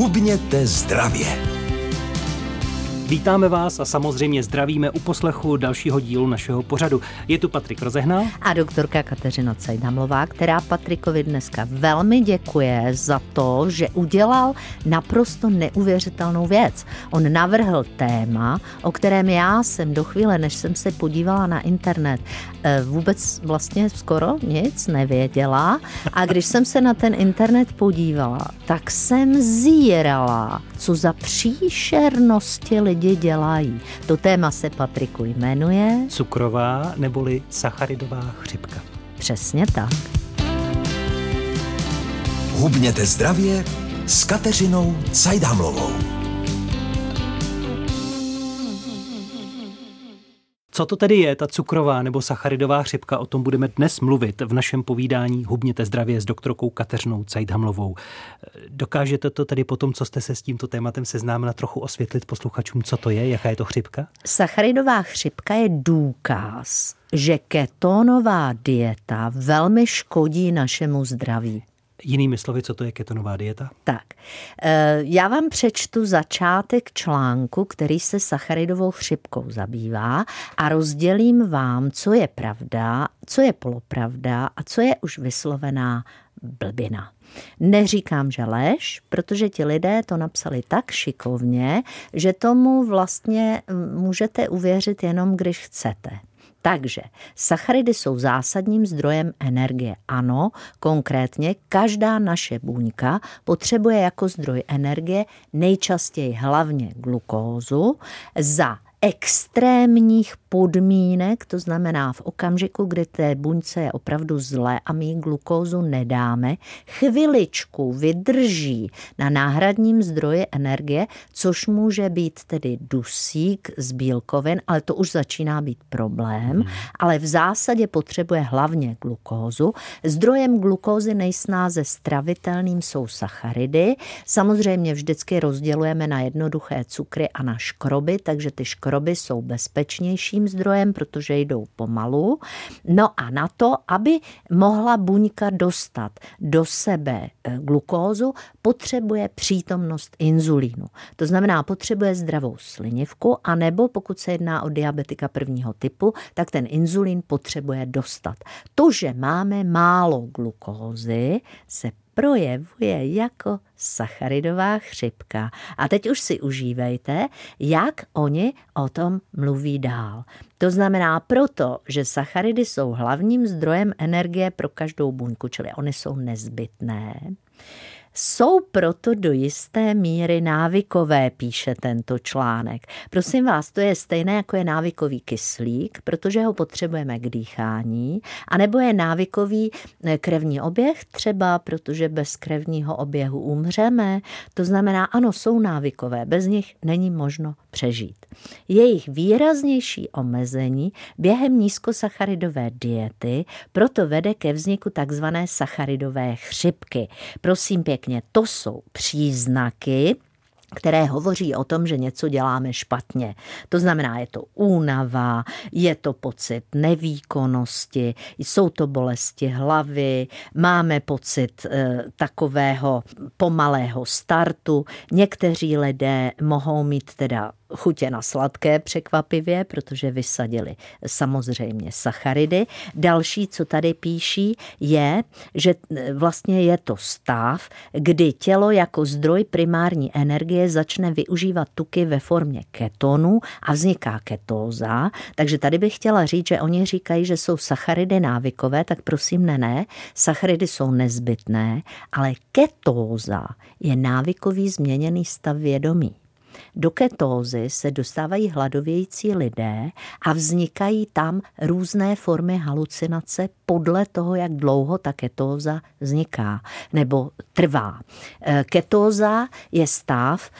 Hubněte zdravě! Vítáme vás a samozřejmě zdravíme u poslechu dalšího dílu našeho pořadu. Je tu Patrik Rozehnal a doktorka Kateřina Cajdamlová, která Patrikovi dneska velmi děkuje za to, že udělal naprosto neuvěřitelnou věc. On navrhl téma, o kterém já jsem do chvíle, než jsem se podívala na internet, eh, vůbec vlastně skoro nic nevěděla. A když jsem se na ten internet podívala, tak jsem zírala, co za příšernosti lidí lidi dělají. To téma se Patriku jmenuje cukrová neboli sacharidová chřipka. Přesně tak. Hubněte zdravě s Kateřinou Cajdhamlovou. Co to tedy je ta cukrová nebo sacharidová chřipka? O tom budeme dnes mluvit v našem povídání Hubněte zdravě s doktorkou Kateřinou Cajdhamlovou. Dokážete to tedy potom, co jste se s tímto tématem seznámila, trochu osvětlit posluchačům, co to je, jaká je to chřipka? Sacharidová chřipka je důkaz, že ketonová dieta velmi škodí našemu zdraví. Jinými slovy, co to je ketonová dieta? Tak, eh, já vám přečtu začátek článku, který se sacharidovou chřipkou zabývá a rozdělím vám, co je pravda, co je polopravda a co je už vyslovená blbina. Neříkám, že lež, protože ti lidé to napsali tak šikovně, že tomu vlastně můžete uvěřit jenom, když chcete. Takže sacharidy jsou zásadním zdrojem energie. Ano, konkrétně každá naše buňka potřebuje jako zdroj energie nejčastěji hlavně glukózu za extrémních podmínek, to znamená v okamžiku, kdy té buňce je opravdu zlé a my jí glukózu nedáme, chviličku vydrží na náhradním zdroji energie, což může být tedy dusík z bílkovin, ale to už začíná být problém, hmm. ale v zásadě potřebuje hlavně glukózu. Zdrojem glukózy nejsnáze stravitelným jsou sacharidy. Samozřejmě vždycky rozdělujeme na jednoduché cukry a na škroby, takže ty škroby jsou bezpečnější dalším zdrojem, protože jdou pomalu. No a na to, aby mohla buňka dostat do sebe eh, glukózu, potřebuje přítomnost inzulínu. To znamená, potřebuje zdravou slinivku, anebo pokud se jedná o diabetika prvního typu, tak ten inzulín potřebuje dostat. To, že máme málo glukózy, se projevuje jako sacharidová chřipka. A teď už si užívejte, jak oni o tom mluví dál. To znamená proto, že sacharidy jsou hlavním zdrojem energie pro každou buňku, čili oni jsou nezbytné jsou proto do jisté míry návykové, píše tento článek. Prosím vás, to je stejné jako je návykový kyslík, protože ho potřebujeme k dýchání, anebo je návykový eh, krevní oběh třeba, protože bez krevního oběhu umřeme. To znamená, ano, jsou návykové, bez nich není možno přežít. Jejich výraznější omezení během nízkosacharidové diety proto vede ke vzniku takzvané sacharidové chřipky. Prosím pěkně, pěkně, to jsou příznaky, které hovoří o tom, že něco děláme špatně. To znamená, je to únava, je to pocit nevýkonnosti, jsou to bolesti hlavy, máme pocit e, takového pomalého startu. Někteří lidé mohou mít teda chutě na sladké překvapivě, protože vysadili samozřejmě sacharidy. Další, co tady píší, je, že vlastně je to stav, kdy tělo jako zdroj primární energie začne využívat tuky ve formě ketonu a vzniká ketóza. Takže tady bych chtěla říct, že oni říkají, že jsou sacharidy návykové, tak prosím ne, ne, sacharidy jsou nezbytné, ale ketóza je návykový změněný stav vědomí. Do ketózy se dostávají hladovějící lidé a vznikají tam různé formy halucinace podle toho, jak dlouho ta ketóza vzniká nebo trvá. E, ketóza je stav,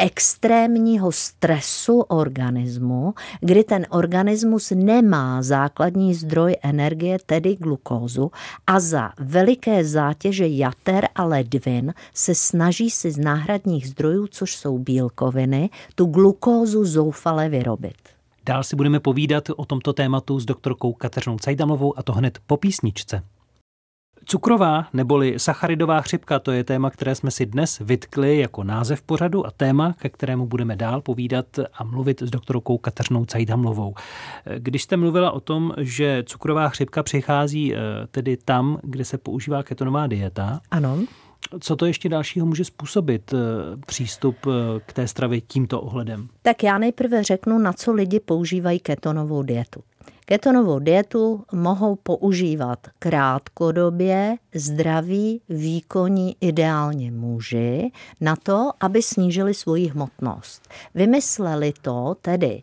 extrémního stresu organismu, kdy ten organismus nemá základní zdroj energie, tedy glukózu, a za veliké zátěže jater a ledvin se snaží si z náhradních zdrojů, což jsou bílkoviny, tu glukózu zoufale vyrobit. Dál si budeme povídat o tomto tématu s doktorkou Kateřinou Cajdamovou a to hned po písničce. Cukrová neboli sacharidová chřipka, to je téma, které jsme si dnes vytkli jako název pořadu a téma, ke kterému budeme dál povídat a mluvit s doktorkou Kateřinou Cajdhamlovou. Když jste mluvila o tom, že cukrová chřipka přichází eh, tedy tam, kde se používá ketonová dieta. Ano. Co to ještě dalšího může způsobit eh, přístup eh, k té stravě tímto ohledem? Tak já nejprve řeknu, na co lidi používají ketonovou dietu. Ketonovou dietu mohou používat krátkodobě zdraví, výkonní, ideálně muži, na to, aby snížili svoji hmotnost. Vymysleli to tedy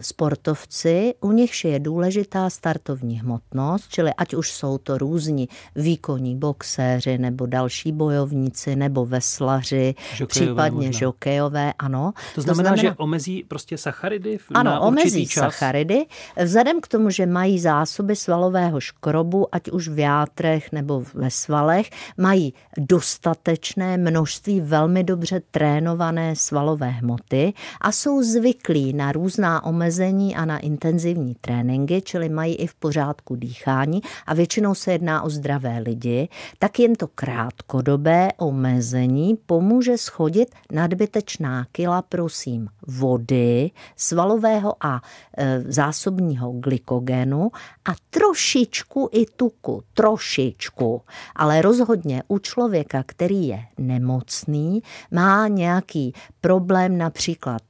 sportovci, u nichž je důležitá startovní hmotnost, čili ať už jsou to různí výkonní boxéři nebo další bojovníci nebo veslaři, žokejové případně možná. žokejové, ano. To znamená, to znamená, že omezí prostě sacharidy v, Ano, na omezí čas. sacharidy. Vzhledem k tomu, že mají zásoby svalového škrobu, ať už v játrech nebo ve svalech, mají dostatečné množství velmi dobře trénované svalové hmoty a jsou zvyklí na různá omezení a na intenzivní tréninky, čili mají i v pořádku dýchání a většinou se jedná o zdravé lidi, tak jen to krátkodobé omezení pomůže schodit nadbytečná kila, prosím, vody, svalového a e, zásobního glykogenu a trošičku i tuku, trošičku, ale rozhodně u člověka, který je nemocný, má nějaký problém například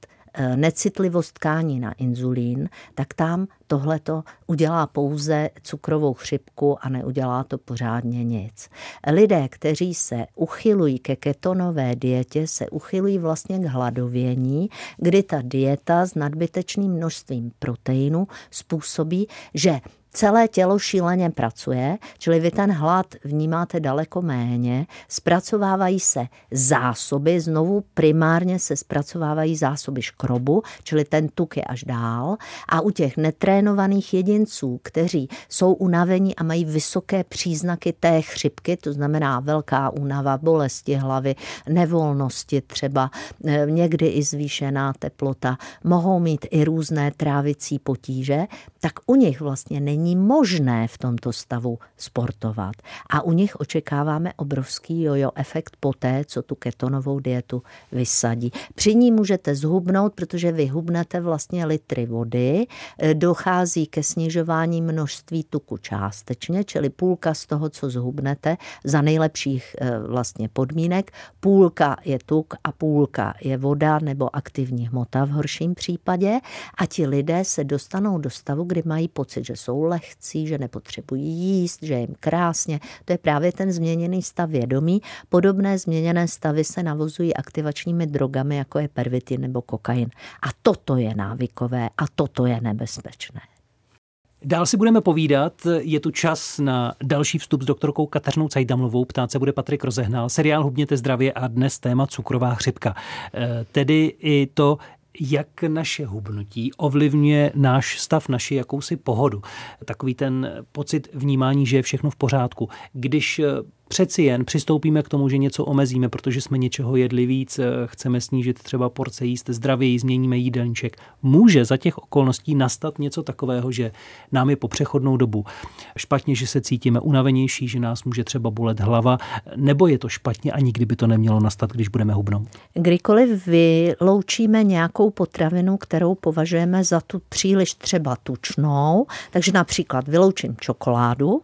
necitlivost tkání na inzulín, tak tam tohleto udělá pouze cukrovou chřipku a neudělá to pořádně nic. Lidé, kteří se uchylují ke ketonové dietě, se uchylují vlastně k hladovění, kdy ta dieta s nadbytečným množstvím proteinu způsobí, že celé tělo šíleně pracuje, čili vy ten hlad vnímáte daleko méně, zpracovávají se zásoby, znovu primárně se zpracovávají zásoby škrobu, čili ten tuk je až dál. A u těch netrénovaných jedinců, kteří jsou unavení a mají vysoké příznaky té chřipky, to znamená velká únava, bolesti hlavy, nevolnosti třeba, eh, někdy i zvýšená teplota, mohou mít i různé trávicí potíže, tak u nich vlastně není není možné v tomto stavu sportovat. A u nich očekáváme obrovský jojo efekt poté, co tu ketonovou dietu vysadí. Při ní můžete zhubnout, protože vy hubnete vlastně litry vody, e, dochází ke snižování množství tuku částečně, čili půlka z toho, co zhubnete, za nejlepších e, vlastně podmínek, půlka je tuk a půlka je voda nebo aktivní hmota v horším případě a ti lidé se dostanou do stavu, kdy mají pocit, že jsou lehcí, že nepotřebují jíst, že jim krásně. To je právě ten změněný stav vědomí. Podobné změněné stavy se navozují aktivačními drogami, jako je pervitin nebo kokain. A toto je návykové a toto je nebezpečné. Dál si budeme povídat, je tu čas na další vstup s doktorkou Kateřinou Cajdamlovou, ptát se bude Patrik Rozehnal, seriál Hubněte zdravě a dnes téma cukrová chřipka. E, tedy i to, jak naše hubnutí ovlivňuje náš stav, naši jakousi pohodu. Takový ten pocit vnímání, že je všechno v pořádku. Když přeci jen přistoupíme k tomu, že něco omezíme, protože jsme něčeho jedli víc, eh, chceme snížit třeba porce jíst zdravěji, změníme jídelníček. Může za těch okolností nastat něco takového, že nám je po přechodnou dobu špatně, že se cítíme unavenější, že nás může třeba bolet hlava, nebo je to špatně a nikdy by to nemělo nastat, když budeme hubnout? Kdykoliv vyloučíme nějakou potravinu, kterou považujeme za tu příliš třeba tučnou, takže například vyloučím čokoládu,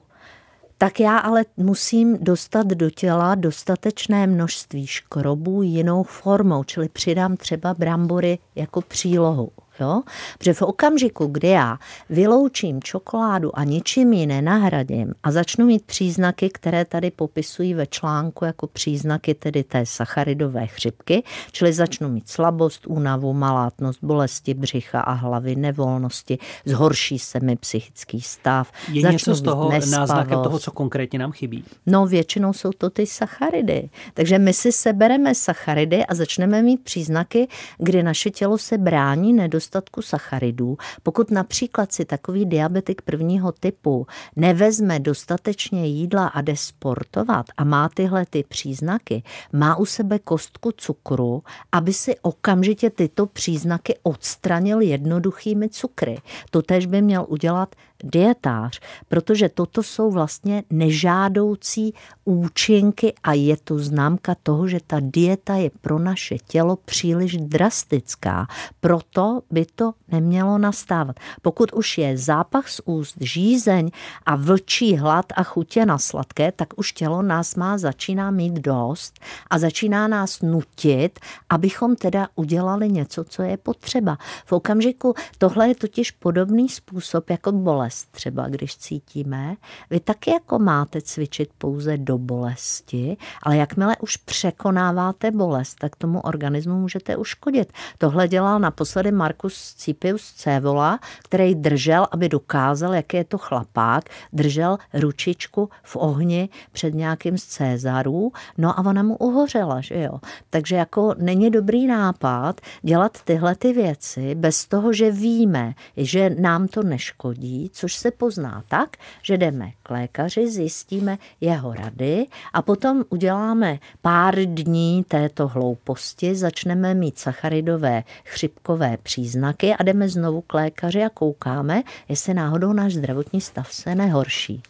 tak já ale musím dostat do těla dostatečné množství škrobů jinou formou, čili přidám třeba brambory jako přílohu. Jo? Protože v okamžiku, kdy já vyloučím čokoládu a ničím ji nenahradím a začnu mít příznaky, které tady popisují ve článku jako příznaky tedy té sacharidové chřipky, čili začnu mít slabost, únavu, malátnost, bolesti břicha a hlavy, nevolnosti, zhorší se mi psychický stav. Je začnu něco z toho náznakem toho, co konkrétně nám chybí? No většinou jsou to ty sacharidy. Takže my si sebereme sacharidy a začneme mít příznaky, kdy naše tělo se brání nedostatku nedostatku sacharidů, pokud například si takový diabetik prvního typu nevezme dostatečně jídla a jde sportovat a má tyhle ty příznaky, má u sebe kostku cukru, aby si okamžitě tyto příznaky odstranil jednoduchými cukry. To tež by měl udělat dietář, protože toto jsou vlastně nežádoucí účinky a je to známka toho, že ta dieta je pro naše tělo příliš drastická. Proto by to nemělo nastávat. Pokud už je zápach z úst, žízeň a vlčí hlad a chutě na sladké, tak už tělo nás má začíná mít dost a začíná nás nutit, abychom teda udělali něco, co je potřeba. V okamžiku, tohle je totiž podobný způsob jako bolest třeba, když cítíme. Vy taky jako máte cvičit pouze do bolesti, ale jakmile už překonáváte bolest, tak tomu organismu můžete uškodit. Tohle dělal naposledy Markus Cipius Cévola, který držel, aby dokázal, jak je to chlapák, držel ručičku v ohni před nějakým z Cézarů, no a ona mu uhořela, že jo. Takže jako není dobrý nápad dělat tyhle ty věci bez toho, že víme, že nám to neškodí, což se pozná tak, že jdeme k lékaři, zjistíme jeho rady a potom uděláme pár dní této hlouposti, začneme mít sacharidové chřipkové příznaky a jdeme znovu k lékaři a koukáme, jestli náhodou náš zdravotní stav se nehorší.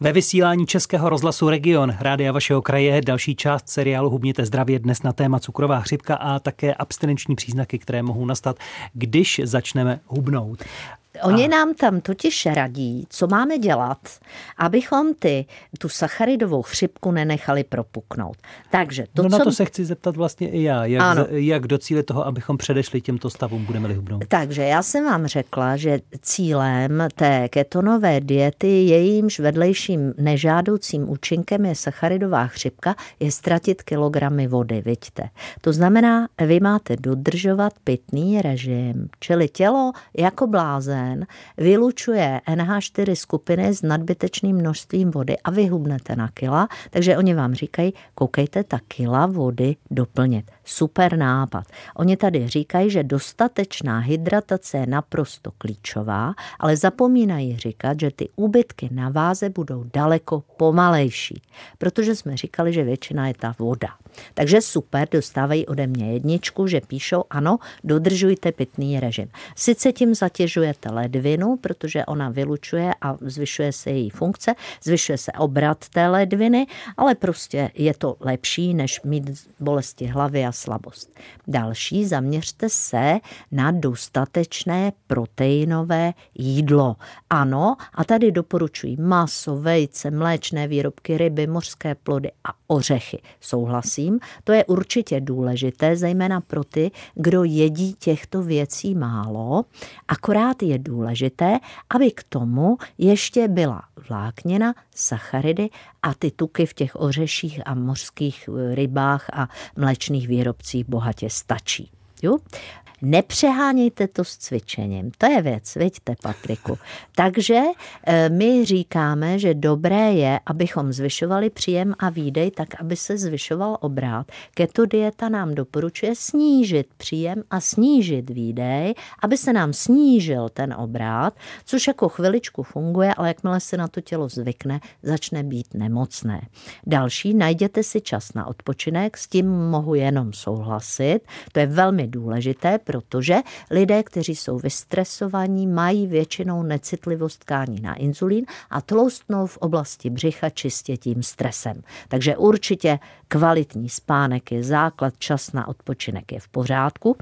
Ve vysílání Českého rozhlasu Region, rádia vašeho kraje, další část seriálu Hubněte zdravě dnes na téma cukrová chřipka a také abstinenční příznaky, které mohou nastat, když začneme hubnout. Oni a... nám tam totiž radí, co máme dělat, abychom ty, tu sacharidovou chřipku nenechali propuknout. Takže to, no na co... to se chci zeptat vlastně i já. Jak, ano. jak docílit toho, abychom předešli těmto stavům, budeme-li hubnout? Takže já jsem vám řekla, že cílem té ketonové diety, jejímž vedlejším nežádoucím účinkem je sacharidová chřipka, je ztratit kilogramy vody, vidíte. To znamená, vy máte dodržovat pitný režim, čili tělo jako blázen oxygen vylučuje NH4 skupiny s nadbytečným množstvím vody a vyhubnete na kila, takže oni vám říkají, koukejte ta kila vody doplnit. Super nápad. Oni tady říkají, že dostatečná hydratace je naprosto klíčová, ale zapomínají říkat, že ty úbytky na váze budou daleko pomalejší, protože jsme říkali, že většina je ta voda. Takže super, dostávají ode mě jedničku, že píšou, ano, dodržujte pitný režim. Sice tím zatěžujete ledvinu, protože ona vylučuje a zvyšuje se její funkce, zvyšuje se obrat té ledviny, ale prostě je to lepší, než mít bolesti hlavy a slabost. Další, zaměřte se na dostatečné proteinové jídlo. Ano, a tady doporučuji maso, vejce, mléčné výrobky, ryby, mořské plody a ořechy. Souhlasím, to je určitě důležité, zejména pro ty, kdo jedí těchto věcí málo. Akorát je důležité, aby k tomu ještě byla vláknina, sacharidy a ty tuky v těch ořeších a mořských rybách a mléčných výrobcích bohatě stačí. Jo? Nepřehánějte to s cvičením. To je věc, vidíte, Patriku. Takže eh, my říkáme, že dobré je, abychom zvyšovali příjem a výdej tak, aby se zvyšoval obrát. Keto dieta nám doporučuje snížit příjem a snížit výdej, aby se nám snížil ten obrát, což jako chviličku funguje, ale jakmile se na to tělo zvykne, začne být nemocné. Další, najděte si čas na odpočinek, s tím mohu jenom souhlasit. To je velmi důležité, protože lidé, kteří jsou vystresovaní, mají většinou necitlivost tkání na inzulín a tloustnou v oblasti břicha čistě tím stresem. Takže určitě kvalitní spánek je základ, čas na odpočinek je v pořádku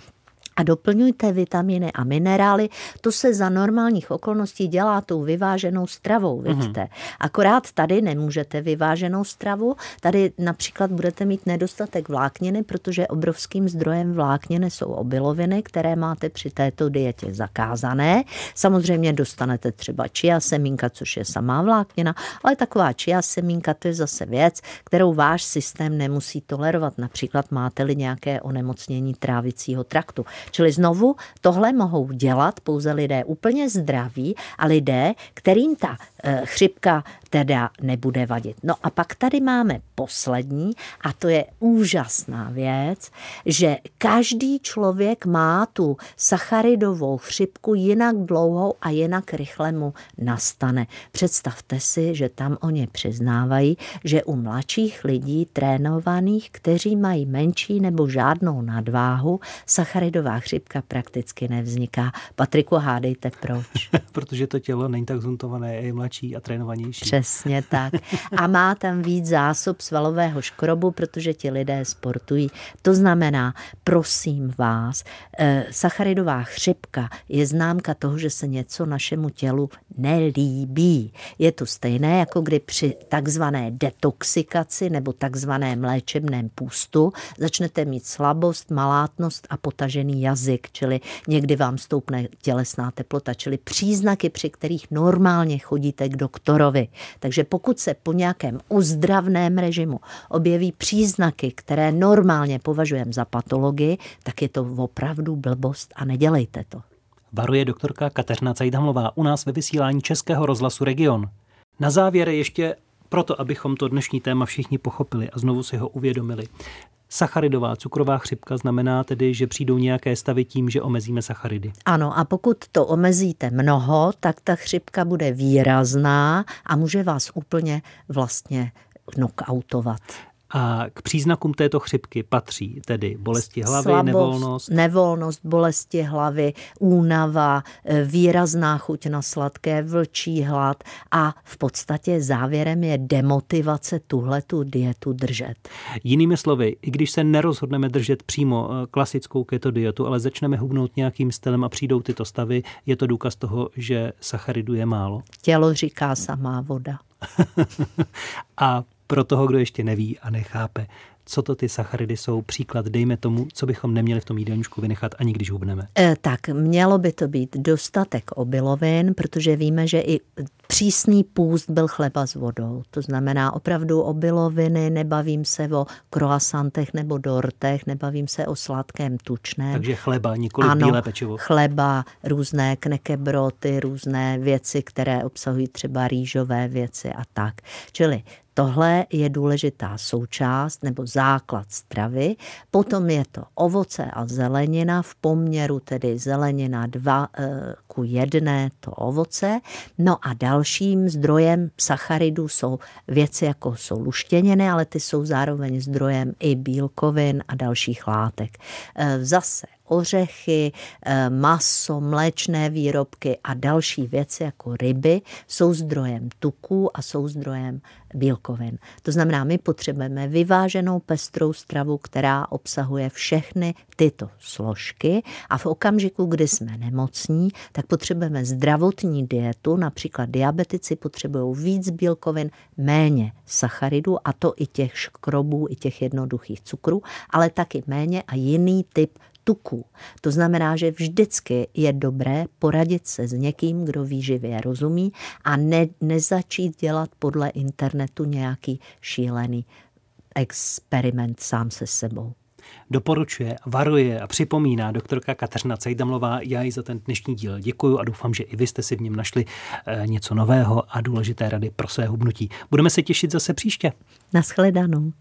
a doplňujte vitaminy a minerály. To se za normálních okolností dělá tou vyváženou stravou, mhm. vidíte. Mm-hmm. Akorát tady nemůžete vyváženou stravu, tady například budete mít nedostatek vlákniny, protože obrovským zdrojem vlákniny jsou obiloviny, které máte při této dietě zakázané. Samozřejmě dostanete třeba čia semínka, což je samá vláknina, ale taková čia semínka to je zase věc, kterou váš systém nemusí tolerovat. Například máte-li nějaké onemocnění trávicího traktu. Čili znovu tohle mohou dělat pouze lidé úplně zdraví a lidé, kterým ta eh, chřipka teda nebude vadit. No a pak tady máme poslední a to je úžasná věc, že každý člověk má tu sacharidovou chřipku jinak dlouhou a jinak rychle mu nastane. Představte si, že tam oni přiznávají, že u mladších lidí trénovaných, kteří mají menší nebo žádnou nadváhu, sacharidová chřipka prakticky nevzniká. Patriku, hádejte proč. Protože to tělo není tak zuntované, je mladší a trénovanější. Přesně tak. A má tam víc zásob svalového škrobu, protože ti lidé sportují. To znamená, prosím vás, eh, sacharidová chřipka je známka toho, že se něco našemu tělu nelíbí. Je to stejné, jako kdy při takzvané detoxikaci nebo takzvaném léčebném půstu začnete mít slabost, malátnost a potažený jazyk, čili někdy vám stoupne tělesná teplota, čili příznaky, při kterých normálně chodíte k doktorovi. Takže pokud se po nějakém ozdravném režimu objeví příznaky, které normálně považujeme za patologii, tak je to opravdu blbost a nedělejte to. Varuje doktorka Kateřina Cajdhamlová u nás ve vysílání Českého rozhlasu Region. Na závěr ještě proto, abychom to dnešní téma všichni pochopili a znovu si ho uvědomili. Sacharidová cukrová chřipka znamená tedy, že přijdou nějaké stavy tím, že omezíme sacharidy. Ano, a pokud to omezíte mnoho, tak ta chřipka bude výrazná a může vás úplně vlastně knockoutovat. A k příznakům této chřipky patří tedy bolesti hlavy, Slabost, nevolnost. Nevolnost, bolesti hlavy, únava, eh, výrazná chuť na sladké, vlčí hlad a v podstatě závěrem je demotivace tuhle tu dietu držet. Jinými slovy, i když se nerozhodneme držet přímo eh, klasickou keto dietu, ale začneme hubnout nějakým stylem a přijdou tyto stavy, je to důkaz toho, že sacharidu je málo. Tělo říká samá voda. a pro toho, kdo ještě neví a nechápe, co to ty sacharidy jsou, příklad dejme tomu, co bychom neměli v tom jídelníčku vynechat, ani když hubneme. E, tak mělo by to být dostatek obilovin, protože víme, že i přísný půst byl chleba s vodou. To znamená opravdu obiloviny, nebavím se o croissantech nebo dortech, nebavím se o sladkém tučném. Takže chleba, nikoli ano, bílé pečivo. chleba, různé knekebroty, různé věci, které obsahují třeba rýžové věci a tak. Čili Tohle je důležitá součást nebo základ stravy. Potom je to ovoce a zelenina v poměru tedy zelenina 2 eh, ku 1 to ovoce. No a dalším zdrojem sacharidů jsou věci jako jsou luštěniny, ale ty jsou zároveň zdrojem i bílkovin a dalších látek. Eh, zase ořechy, eh, maso, mléčné výrobky a další věci jako ryby jsou zdrojem tuků a jsou zdrojem bílkovin. To znamená, my potřebujeme vyváženou pestrou stravu, která obsahuje všechny tyto složky a v okamžiku, kdy jsme nemocní, tak potřebujeme zdravotní dietu, například diabetici potřebují víc bílkovin, méně sacharidů a to i těch škrobů, i těch jednoduchých cukrů, ale taky méně a jiný typ tuků. To znamená, že vždycky je dobré poradit se s někým, kdo výživě rozumí a ne, nezačít dělat podle internetu nějaký šílený experiment sám se sebou. Doporučuje, varuje a připomíná doktorka Kateřina Cejdamlová. Já jí za ten dnešní díl děkuji a doufám, že i vy jste si v něm našli eh, něco nového a důležité rady pro své hubnutí. Budeme se těšit zase příště. Naschledanou.